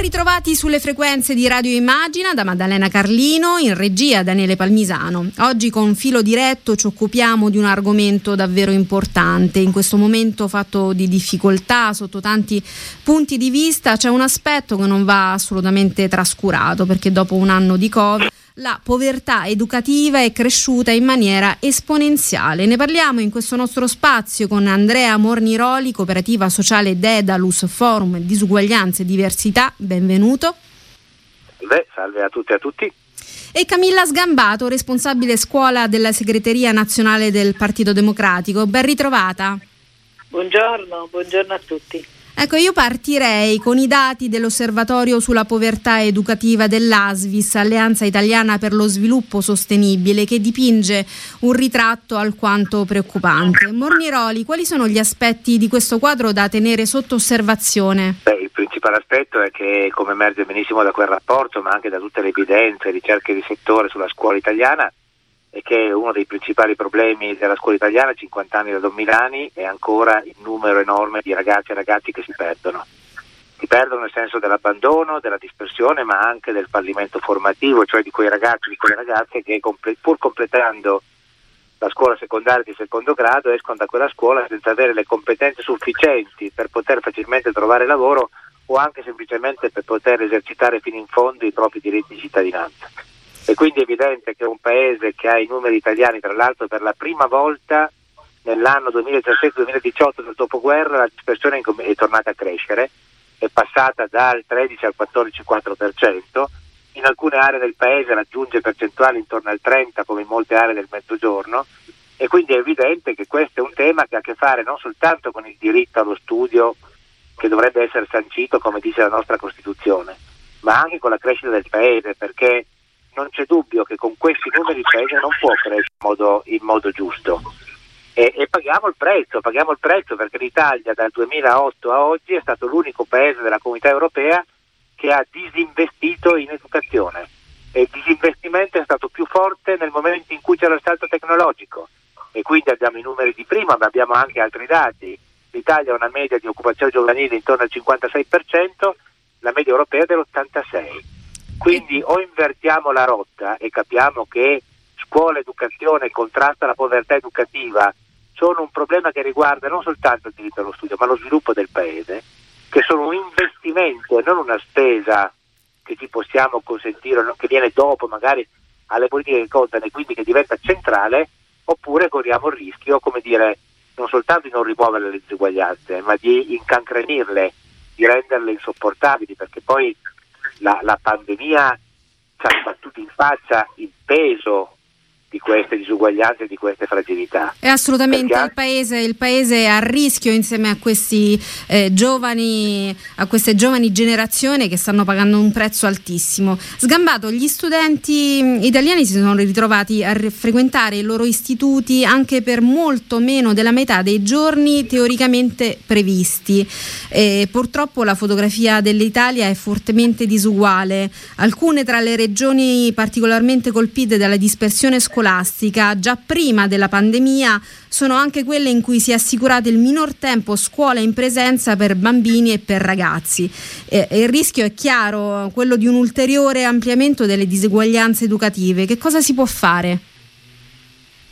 Ritrovati sulle frequenze di Radio Immagina da Maddalena Carlino, in regia Daniele Palmisano. Oggi con filo diretto ci occupiamo di un argomento davvero importante. In questo momento fatto di difficoltà sotto tanti punti di vista c'è un aspetto che non va assolutamente trascurato perché dopo un anno di Covid la povertà educativa è cresciuta in maniera esponenziale. Ne parliamo in questo nostro spazio con Andrea Morniroli, cooperativa sociale Dedalus, Forum Disuguaglianze e Diversità. Benvenuto. Beh, salve a tutti e a tutti. E Camilla Sgambato, responsabile scuola della segreteria nazionale del Partito Democratico. Ben ritrovata. Buongiorno, buongiorno a tutti. Ecco, io partirei con i dati dell'Osservatorio sulla povertà educativa dell'ASVIS, Alleanza Italiana per lo Sviluppo Sostenibile, che dipinge un ritratto alquanto preoccupante. Morniroli, quali sono gli aspetti di questo quadro da tenere sotto osservazione? Beh, il principale aspetto è che, come emerge benissimo da quel rapporto, ma anche da tutte le evidenze e ricerche di settore sulla scuola italiana, è che uno dei principali problemi della scuola italiana, 50 anni da Don Milani, è ancora il numero enorme di ragazzi e ragazzi che si perdono. Si perdono nel senso dell'abbandono, della dispersione, ma anche del fallimento formativo, cioè di quei ragazzi e di quelle ragazze che pur completando la scuola secondaria di secondo grado escono da quella scuola senza avere le competenze sufficienti per poter facilmente trovare lavoro o anche semplicemente per poter esercitare fino in fondo i propri diritti di cittadinanza. E quindi è evidente che un paese che ha i numeri italiani, tra l'altro per la prima volta nell'anno 2017-2018 del dopoguerra la dispersione è tornata a crescere, è passata dal 13 al 14,4%, in alcune aree del paese raggiunge percentuali intorno al 30 come in molte aree del mezzogiorno. E quindi è evidente che questo è un tema che ha a che fare non soltanto con il diritto allo studio che dovrebbe essere sancito come dice la nostra Costituzione, ma anche con la crescita del paese perché non c'è dubbio che con questi numeri il paese non può crescere in modo, in modo giusto. E, e, paghiamo il prezzo, paghiamo il prezzo perché l'Italia dal 2008 a oggi è stato l'unico paese della comunità europea che ha disinvestito in educazione e il disinvestimento è stato più forte nel momento in cui c'era il salto tecnologico e quindi abbiamo i numeri di prima ma abbiamo anche altri dati. L'Italia ha una media di occupazione giovanile intorno al 56%, la media europea è dell'86%. Quindi o invertiamo la rotta e capiamo che scuola, educazione contrasto alla povertà educativa sono un problema che riguarda non soltanto il diritto allo studio, ma lo sviluppo del paese, che sono un investimento e non una spesa che ci possiamo consentire, che viene dopo magari alle politiche che contano e quindi che diventa centrale, oppure corriamo il rischio, come dire, non soltanto di non rimuovere le disuguaglianze, ma di incancrenirle, di renderle insopportabili, perché poi la, la pandemia ci ha battuto in faccia il peso di queste disuguaglianze di queste fragilità. E assolutamente il paese, il paese, è a rischio insieme a, questi, eh, giovani, a queste giovani generazioni che stanno pagando un prezzo altissimo. Sgambato, gli studenti italiani si sono ritrovati a frequentare i loro istituti anche per molto meno della metà dei giorni teoricamente previsti. Eh, purtroppo la fotografia dell'Italia è fortemente disuguale. Alcune tra le regioni particolarmente colpite dalla dispersione scolastica scolastica già prima della pandemia sono anche quelle in cui si è assicurato il minor tempo scuola in presenza per bambini e per ragazzi. E, e il rischio è chiaro, quello di un ulteriore ampliamento delle diseguaglianze educative. Che cosa si può fare?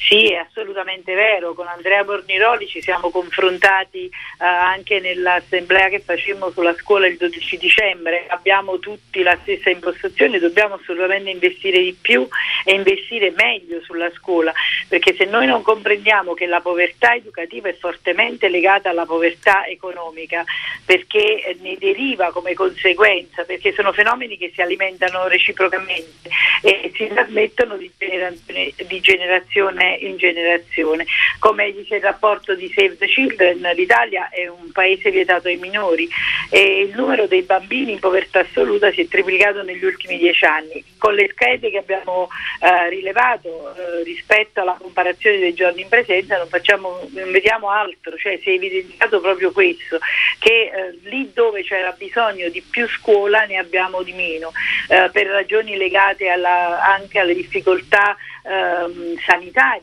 Sì, è assolutamente vero. Con Andrea Borniroli ci siamo confrontati eh, anche nell'assemblea che facemmo sulla scuola il 12 dicembre. Abbiamo tutti la stessa impostazione, dobbiamo assolutamente investire di più e investire meglio sulla scuola, perché se noi non comprendiamo che la povertà educativa è fortemente legata alla povertà economica, perché ne deriva come conseguenza, perché sono fenomeni che si alimentano reciprocamente e si trasmettono di generazione, di generazione in generazione. Come dice il rapporto di Save the Children, l'Italia è un paese vietato ai minori e il numero dei bambini in povertà assoluta si è triplicato negli ultimi dieci anni. Con le schede che abbiamo eh, rilevato eh, rispetto alla comparazione dei giorni in presenza non, facciamo, non vediamo altro, cioè si è evidenziato proprio questo, che eh, lì dove c'era bisogno di più scuola ne abbiamo di meno, eh, per ragioni legate alla, anche alle difficoltà ehm,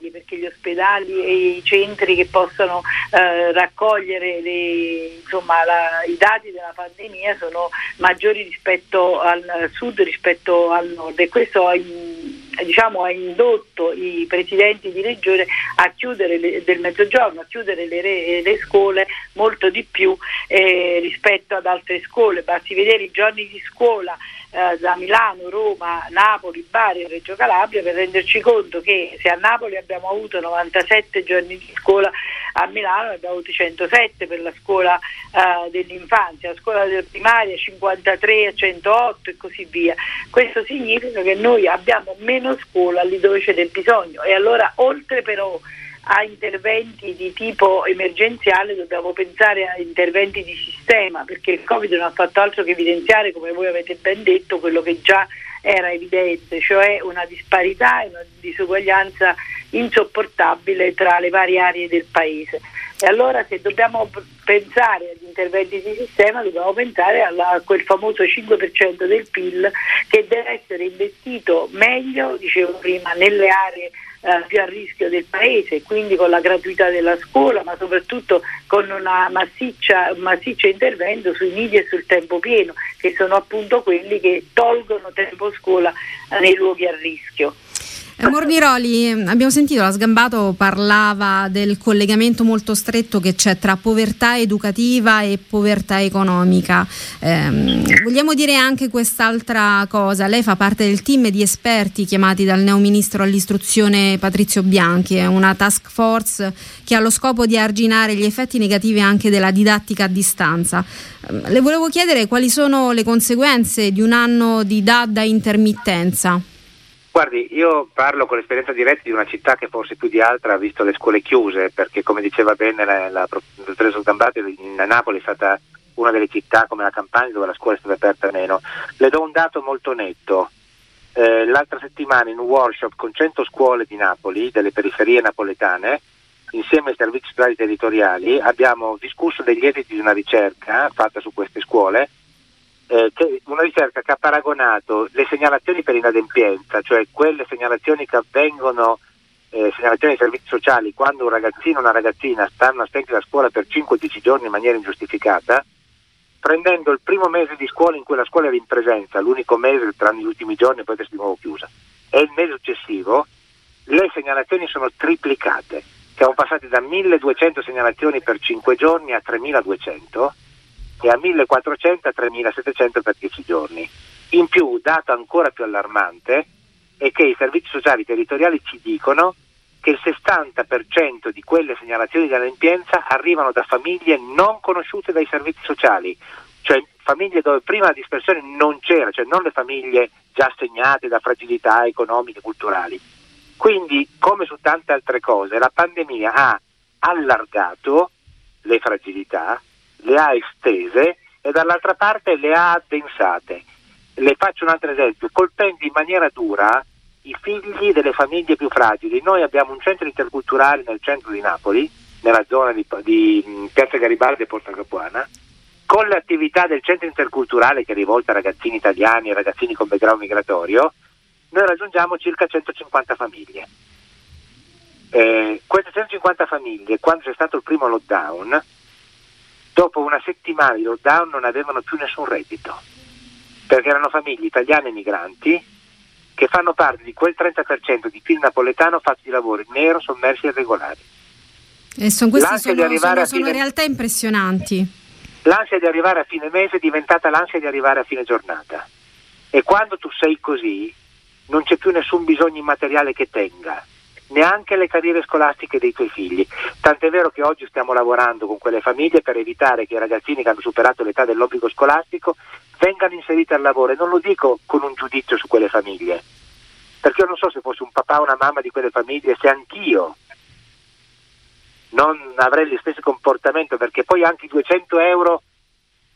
sanitari perché gli ospedali e i centri che possono eh, raccogliere le, insomma, la, i dati della pandemia sono maggiori rispetto al sud rispetto al nord e questo ha, diciamo, ha indotto i presidenti di regione a chiudere le, del mezzogiorno, a chiudere le, le scuole molto di più eh, rispetto ad altre scuole. Basti vedere i giorni di scuola eh, da Milano, Roma, Napoli, Bari e Reggio Calabria per renderci conto che se a Napoli abbiamo avuto 97 giorni di scuola, a Milano ne abbiamo avuti 107 per la scuola eh, dell'infanzia, la scuola della primaria 53 a 108 e così via. Questo significa che noi abbiamo meno scuola lì dove c'è del bisogno e allora oltre però a interventi di tipo emergenziale dobbiamo pensare a interventi di sistema perché il Covid non ha fatto altro che evidenziare, come voi avete ben detto, quello che già era evidente, cioè una disparità e una disuguaglianza insopportabile tra le varie aree del Paese. E allora se dobbiamo pensare agli interventi di sistema dobbiamo pensare alla, a quel famoso 5% del PIL che deve essere investito meglio, dicevo prima, nelle aree eh, più a rischio del paese, quindi con la gratuità della scuola, ma soprattutto con un massiccio intervento sui nidi e sul tempo pieno, che sono appunto quelli che tolgono tempo scuola nei luoghi a rischio. Eh, Morniroli, abbiamo sentito la Sgambato parlava del collegamento molto stretto che c'è tra povertà educativa e povertà economica. Eh, vogliamo dire anche quest'altra cosa. Lei fa parte del team di esperti chiamati dal neo ministro all'istruzione Patrizio Bianchi, una task force che ha lo scopo di arginare gli effetti negativi anche della didattica a distanza. Eh, le volevo chiedere quali sono le conseguenze di un anno di DAD a intermittenza. Guardi, io parlo con l'esperienza diretta di una città che forse più di altra ha visto le scuole chiuse, perché come diceva bene la, la dottoressa Gambati, in Napoli è stata una delle città come la Campania dove la scuola è stata aperta meno. Le do un dato molto netto. Eh, l'altra settimana in un workshop con 100 scuole di Napoli, delle periferie napoletane, insieme ai servizi sociali territoriali, abbiamo discusso degli esiti di una ricerca fatta su queste scuole eh, una ricerca che ha paragonato le segnalazioni per inadempienza, cioè quelle segnalazioni che avvengono, eh, segnalazioni ai servizi sociali, quando un ragazzino o una ragazzina stanno assenti da scuola per 5-10 giorni in maniera ingiustificata, prendendo il primo mese di scuola in cui la scuola era in presenza, l'unico mese tra gli ultimi giorni e poi che si di nuovo chiusa, e il mese successivo, le segnalazioni sono triplicate. Siamo passati da 1200 segnalazioni per 5 giorni a 3200 e a 1400 a 3700 per 10 giorni. In più, dato ancora più allarmante, è che i servizi sociali territoriali ci dicono che il 60% di quelle segnalazioni di adempienza arrivano da famiglie non conosciute dai servizi sociali, cioè famiglie dove prima la dispersione non c'era, cioè non le famiglie già segnate da fragilità economiche e culturali. Quindi, come su tante altre cose, la pandemia ha allargato le fragilità, le ha estese e dall'altra parte le ha addensate. Le faccio un altro esempio, colpendo in maniera dura i figli delle famiglie più fragili. Noi abbiamo un centro interculturale nel centro di Napoli, nella zona di, di mm, Piazza Garibaldi e Porta Capuana, con le attività del centro interculturale che è rivolta a ragazzini italiani e ragazzini con background migratorio, noi raggiungiamo circa 150 famiglie. Eh, queste 150 famiglie, quando c'è stato il primo lockdown, dopo una settimana di lockdown non avevano più nessun reddito, perché erano famiglie italiane migranti che fanno parte di quel 30% di PIL napoletano fatti di lavori nero, sommersi e irregolari. E sono, queste sono, sono, sono fine... realtà impressionanti. L'ansia di arrivare a fine mese è diventata l'ansia di arrivare a fine giornata. E quando tu sei così, non c'è più nessun bisogno immateriale che tenga, neanche le carriere scolastiche dei tuoi figli. Tant'è vero che oggi stiamo lavorando con quelle famiglie per evitare che i ragazzini che hanno superato l'età dell'obbligo scolastico vengano inseriti al lavoro. E non lo dico con un giudizio su quelle famiglie, perché io non so se fossi un papà o una mamma di quelle famiglie, se anch'io non avrei gli stessi comportamenti, perché poi anche i 200 euro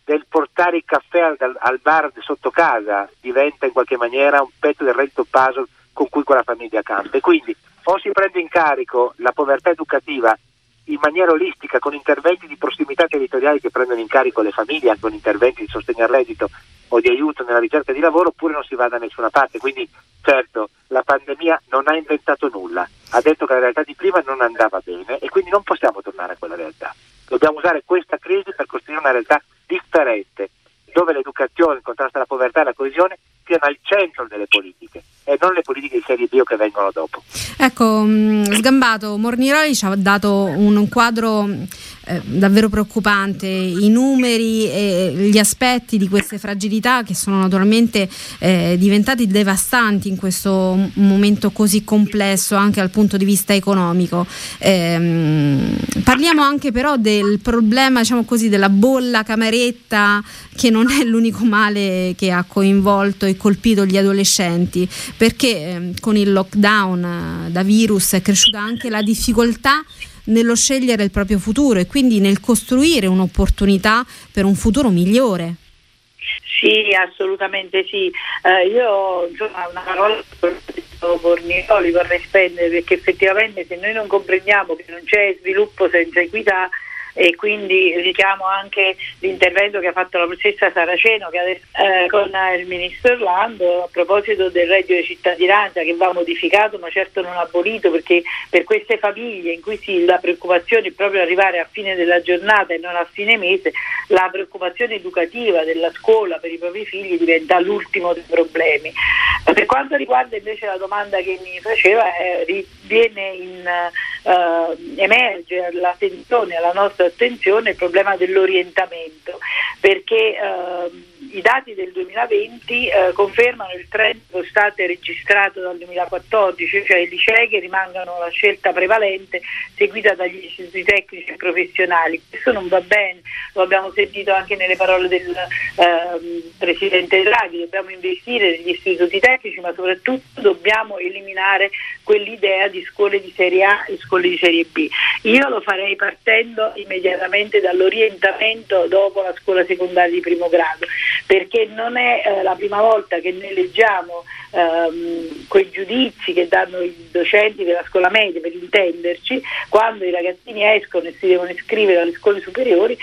del portare il caffè al, al, bar sotto casa diventa in qualche maniera un pezzo del reddito puzzle con cui quella famiglia campa. E quindi o si prende in carico la povertà educativa in maniera olistica con interventi di prossimità territoriali che prendono in carico le famiglie, con interventi di sostegno al reddito o di aiuto nella ricerca di lavoro, oppure non si va da nessuna parte. Quindi certo la pandemia non ha inventato nulla, ha detto che la realtà di prima non andava bene e quindi non possiamo tornare a quella realtà. Dobbiamo usare questa crisi per costruire una realtà differente, dove l'educazione, il contrasto alla povertà e la coesione siano al centro delle politiche e non le politiche di serie B che vengono dopo. Ecco, mm, Sgambato, Morniroli ci ha dato un quadro eh, davvero preoccupante, i numeri e gli aspetti di queste fragilità che sono naturalmente eh, diventati devastanti in questo momento così complesso anche dal punto di vista economico. Eh, parliamo anche però del problema, diciamo così, della bolla cameretta che non è l'unico male che ha coinvolto e colpito gli adolescenti, perché eh, con il lockdown eh, da virus è cresciuta anche la difficoltà nello scegliere il proprio futuro e quindi nel costruire un'opportunità per un futuro migliore. Sì, assolutamente sì. Eh, io insomma una parola Bornioli vorrei spendere perché effettivamente se noi non comprendiamo che non c'è sviluppo senza equità e quindi richiamo anche l'intervento che ha fatto la stessa Saraceno adesso, eh, con il ministro Orlando a proposito del reddito di cittadinanza che va modificato ma certo non abolito perché per queste famiglie in cui sì, la preoccupazione è proprio arrivare a fine della giornata e non a fine mese, la preoccupazione educativa della scuola per i propri figli diventa l'ultimo dei problemi. Per quanto riguarda invece la domanda che mi faceva, eh, viene in, eh, emerge alla nostra attenzione il problema dell'orientamento, perché eh, i dati del 2020 eh, confermano il trend costante registrato dal 2014, cioè i licei che rimangono la scelta prevalente seguita dagli istituti tecnici e professionali. Questo non va bene, lo abbiamo sentito anche nelle parole del eh, Presidente Draghi, dobbiamo investire negli istituti tecnici ma soprattutto dobbiamo eliminare quell'idea di scuole di serie A e scuole di serie B. Io lo farei partendo immediatamente dall'orientamento dopo la scuola secondaria di primo grado perché non è eh, la prima volta che noi leggiamo ehm, quei giudizi che danno i docenti della scuola media per intenderci, quando i ragazzini escono e si devono iscrivere alle scuole superiori,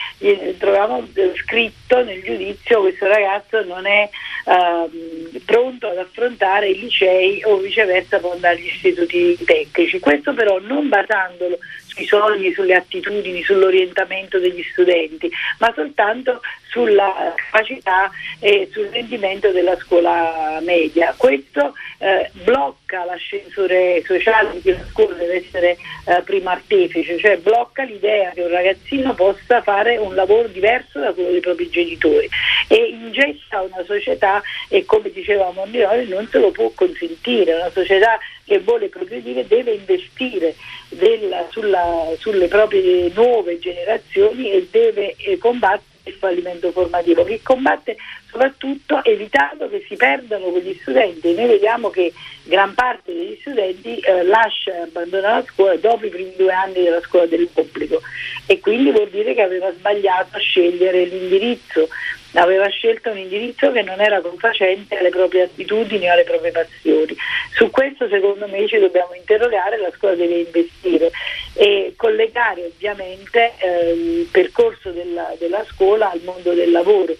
troviamo scritto nel giudizio questo ragazzo non è ehm, pronto ad affrontare i licei o viceversa può andare agli istituti tecnici. Questo però non basandolo sui sogni, sulle attitudini, sull'orientamento degli studenti, ma soltanto sulla capacità e sul rendimento della scuola media. Questo eh, blocca l'ascensore sociale di cui la scuola deve essere eh, prima artefice, cioè blocca l'idea che un ragazzino possa fare un lavoro diverso da quello dei propri genitori e ingessa una società e come diceva Mondiroli non se lo può consentire, una società che vuole progredire deve investire della, sulla, sulle proprie nuove generazioni e deve eh, combattere il fallimento formativo, che combatte soprattutto evitando che si perdano quegli studenti. Noi vediamo che gran parte degli studenti eh, lascia e abbandona la scuola dopo i primi due anni della scuola del pubblico e quindi vuol dire che aveva sbagliato a scegliere l'indirizzo aveva scelto un indirizzo che non era confacente alle proprie attitudini o alle proprie passioni. Su questo secondo me ci dobbiamo interrogare, la scuola deve investire e collegare ovviamente eh, il percorso della, della scuola al mondo del lavoro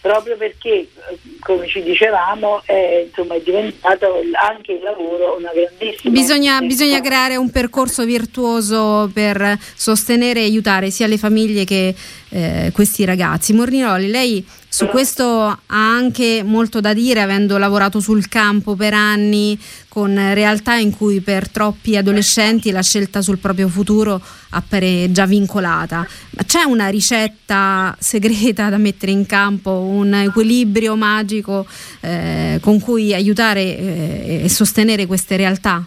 proprio perché, come ci dicevamo, è, insomma, è diventato anche il lavoro una grandissima... Bisogna, bisogna, creare un percorso virtuoso per sostenere e aiutare sia le famiglie che eh, questi ragazzi. Morniroli, lei su questo ha anche molto da dire, avendo lavorato sul campo per anni con realtà in cui per troppi adolescenti la scelta sul proprio futuro appare già vincolata. Ma c'è una ricetta segreta da mettere in campo, un equilibrio magico eh, con cui aiutare eh, e sostenere queste realtà?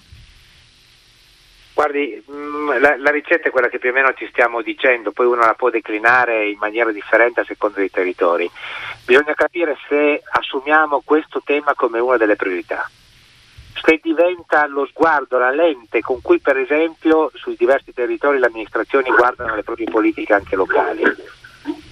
Guardi, mm, la, la, ricetta è quella che più o meno ci stiamo dicendo, poi uno la può declinare in maniera differente a seconda dei territori. Bisogna capire se assumiamo questo tema come una delle priorità, se diventa lo sguardo, la lente con cui per esempio sui diversi territori le amministrazioni guardano le proprie politiche anche locali.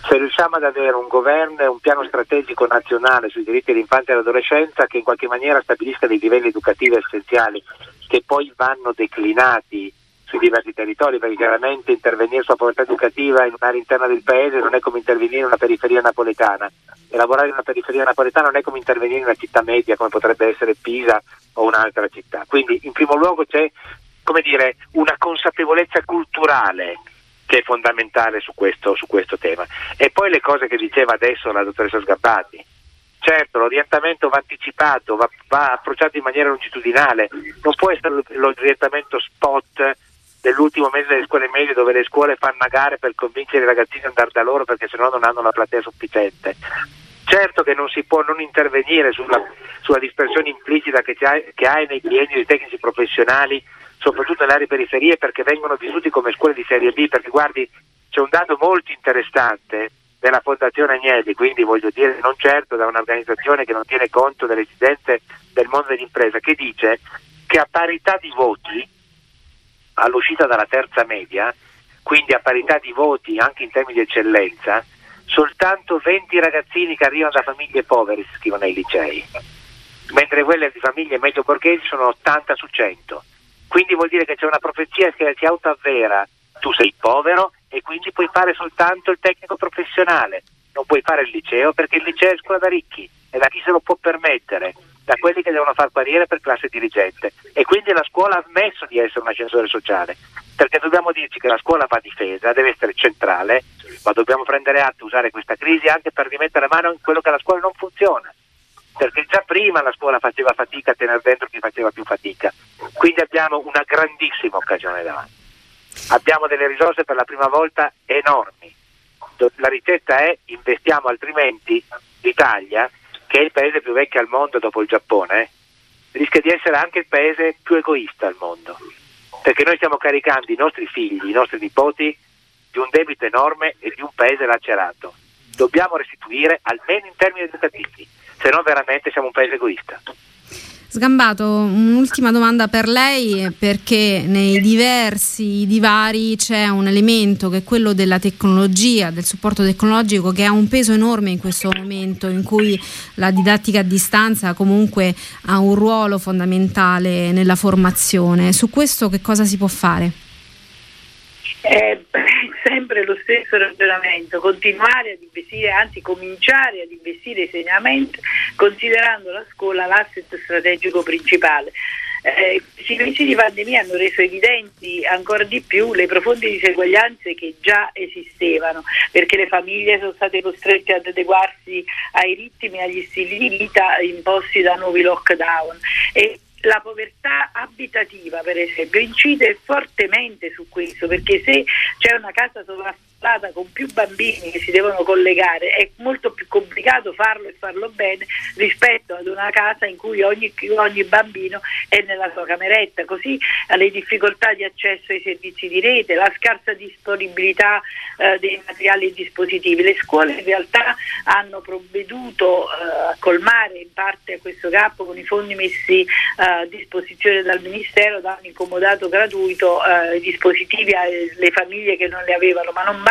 Se riusciamo ad avere un governo e un piano strategico nazionale sui diritti dell'infanzia e dell'adolescenza che in qualche maniera stabilisca dei livelli educativi essenziali che poi vanno declinati sui diversi territori, perché chiaramente intervenire sulla povertà educativa in un'area interna del paese non è come intervenire in una periferia napoletana e lavorare in una periferia napoletana non è come intervenire in una città media come potrebbe essere Pisa o un'altra città. Quindi in primo luogo c'è dire, una consapevolezza culturale che è fondamentale su questo, su questo tema. E poi le cose che diceva adesso la dottoressa Sgabbati Certo, l'orientamento va anticipato, va, va, approcciato in maniera longitudinale, non può essere l'orientamento spot dell'ultimo mese delle scuole medie dove le scuole fanno a gare per convincere i ragazzini ad andare da loro perché sennò non hanno una platea sufficiente. Certo che non si può non intervenire sulla, sulla dispersione implicita che, che hai nei bienni dei tecnici professionali, soprattutto nelle aree periferie, perché vengono vissuti come scuole di serie B, perché guardi, c'è un dato molto interessante della Fondazione Agnelli, quindi voglio dire non certo da un'organizzazione che non tiene conto delle esigenze del mondo dell'impresa, che dice che a parità di voti all'uscita dalla terza media, quindi a parità di voti anche in termini di eccellenza, soltanto 20 ragazzini che arrivano da famiglie povere si iscrivono ai licei, mentre quelle di famiglie medio borghesi sono 80 su 100. Quindi vuol dire che c'è una profezia che si autoavvera, tu sei povero e quindi puoi fare soltanto il tecnico professionale, non puoi fare il liceo perché il liceo è scuola da ricchi e da chi se lo può permettere, da quelli che devono fare carriera per classe dirigente. E quindi la scuola ha smesso di essere un ascensore sociale perché dobbiamo dirci che la scuola va difesa, deve essere centrale, ma dobbiamo prendere atto usare questa crisi anche per rimettere mano in quello che la scuola non funziona. Perché già prima la scuola faceva fatica a tenere dentro chi faceva più fatica, quindi abbiamo una grandissima occasione davanti. Abbiamo delle risorse per la prima volta enormi. La ricetta è investiamo altrimenti l'Italia, che è il paese più vecchio al mondo dopo il Giappone, rischia di essere anche il paese più egoista al mondo. Perché noi stiamo caricando i nostri figli, i nostri nipoti di un debito enorme e di un paese lacerato. Dobbiamo restituire almeno in termini educativi, se no veramente siamo un paese egoista. Sgambato, un'ultima domanda per lei perché nei diversi divari c'è un elemento che è quello della tecnologia, del supporto tecnologico che ha un peso enorme in questo momento in cui la didattica a distanza comunque ha un ruolo fondamentale nella formazione. Su questo che cosa si può fare? È sempre lo stesso ragionamento, continuare ad investire, anzi cominciare ad investire seriamente considerando la scuola l'asset strategico principale. Eh, questi mesi di pandemia hanno reso evidenti ancora di più le profonde diseguaglianze che già esistevano, perché le famiglie sono state costrette ad adeguarsi ai ritmi e agli stili di vita imposti da nuovi lockdown. E la povertà abitativa, per esempio, incide fortemente su questo, perché se c'è una casa sovraffollata con più bambini che si devono collegare è molto più complicato farlo e farlo bene rispetto ad una casa in cui ogni, ogni bambino è nella sua cameretta, così le difficoltà di accesso ai servizi di rete, la scarsa disponibilità eh, dei materiali e dispositivi. Le scuole in realtà hanno provveduto eh, a colmare in parte questo gap con i fondi messi eh, a disposizione dal Ministero, danno incomodato gratuito eh, i dispositivi alle famiglie che non li avevano, ma non basta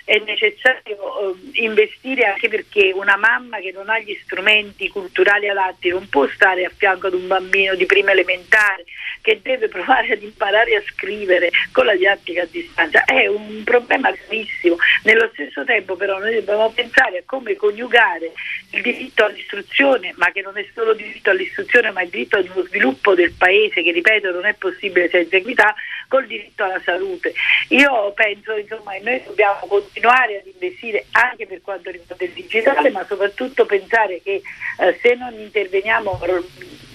è necessario eh, investire anche perché una mamma che non ha gli strumenti culturali adatti non può stare a fianco ad un bambino di prima elementare che deve provare ad imparare a scrivere con la didattica a distanza. È un problema gravissimo. Nello stesso tempo però noi dobbiamo pensare a come coniugare il diritto all'istruzione, ma che non è solo diritto all'istruzione, ma il diritto uno sviluppo del paese, che ripeto non è possibile senza equità, col diritto alla salute. Io penso insomma, che noi dobbiamo continuare ad investire anche per quanto riguarda il digitale, ma soprattutto pensare che eh, se non interveniamo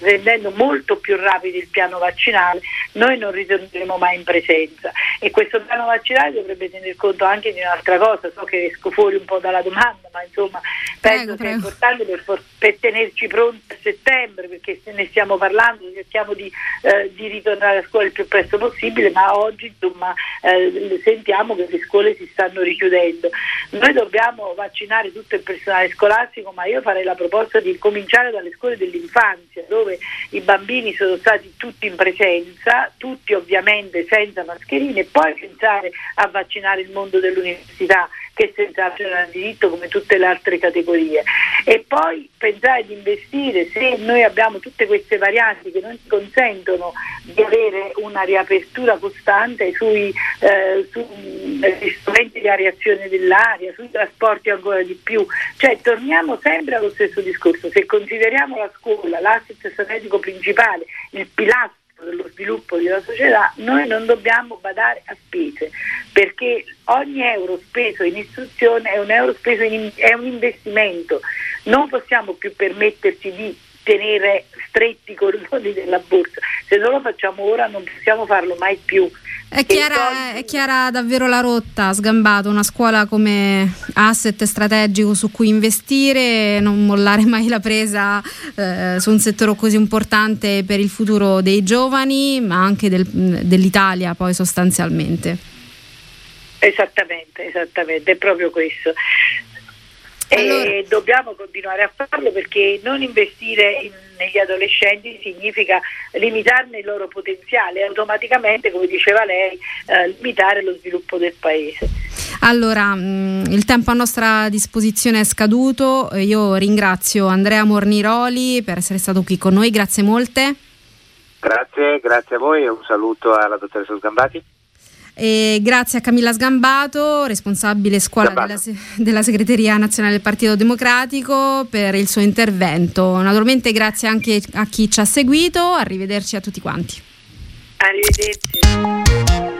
rendendo molto più rapido il piano vaccinale, noi non ritorneremo mai in presenza. E questo piano vaccinale dovrebbe tener conto anche di un'altra cosa, so che esco fuori un po' dalla domanda, ma insomma penso prego, sia prego. importante per, per, tenerci pronti a settembre, perché se ne stiamo parlando, cerchiamo di, eh, di, ritornare a scuola il più presto possibile, ma oggi insomma eh, sentiamo che le scuole si stanno richiudendo. Noi dobbiamo vaccinare tutto il personale scolastico, ma io farei la proposta di cominciare dalle scuole dell'infanzia, dove i bambini sono stati tutti in presenza, tutti ovviamente senza mascherine, e poi pensare a vaccinare il mondo dell'università che senz'altro hanno diritto come tutte le altre categorie. E poi pensare di investire, se noi abbiamo tutte queste varianti che non ci consentono di avere una riapertura costante sui, eh, sugli strumenti di areazione dell'aria, sui trasporti ancora di più, cioè torniamo sempre allo stesso discorso, se consideriamo la scuola l'asset strategico principale, il pilastro dello sviluppo della società, noi non dobbiamo badare a spese, perché ogni euro speso in istruzione è un speso in, è un investimento. Non possiamo più permetterci di tenere stretti i cordoni della borsa. Se non lo facciamo ora non possiamo farlo mai più. È chiara, è chiara, davvero la rotta, sgambato, una scuola come asset strategico su cui investire, non mollare mai la presa eh, su un settore così importante per il futuro dei giovani, ma anche del, dell'Italia poi sostanzialmente. Esattamente, esattamente, è proprio questo. Allora. E dobbiamo continuare a farlo perché non investire in, negli adolescenti significa limitarne il loro potenziale e automaticamente, come diceva lei, eh, limitare lo sviluppo del paese. Allora, mh, mm, il tempo a nostra disposizione è scaduto, io ringrazio Andrea Morniroli per essere stato qui con noi, grazie molte. Grazie, grazie a voi e un saluto alla dottoressa Sgambati. E grazie a Camilla Sgambato, responsabile scuola della, della, segreteria nazionale del Partito Democratico, per il suo intervento. Naturalmente grazie anche a chi ci ha seguito, arrivederci a tutti quanti. Arrivederci.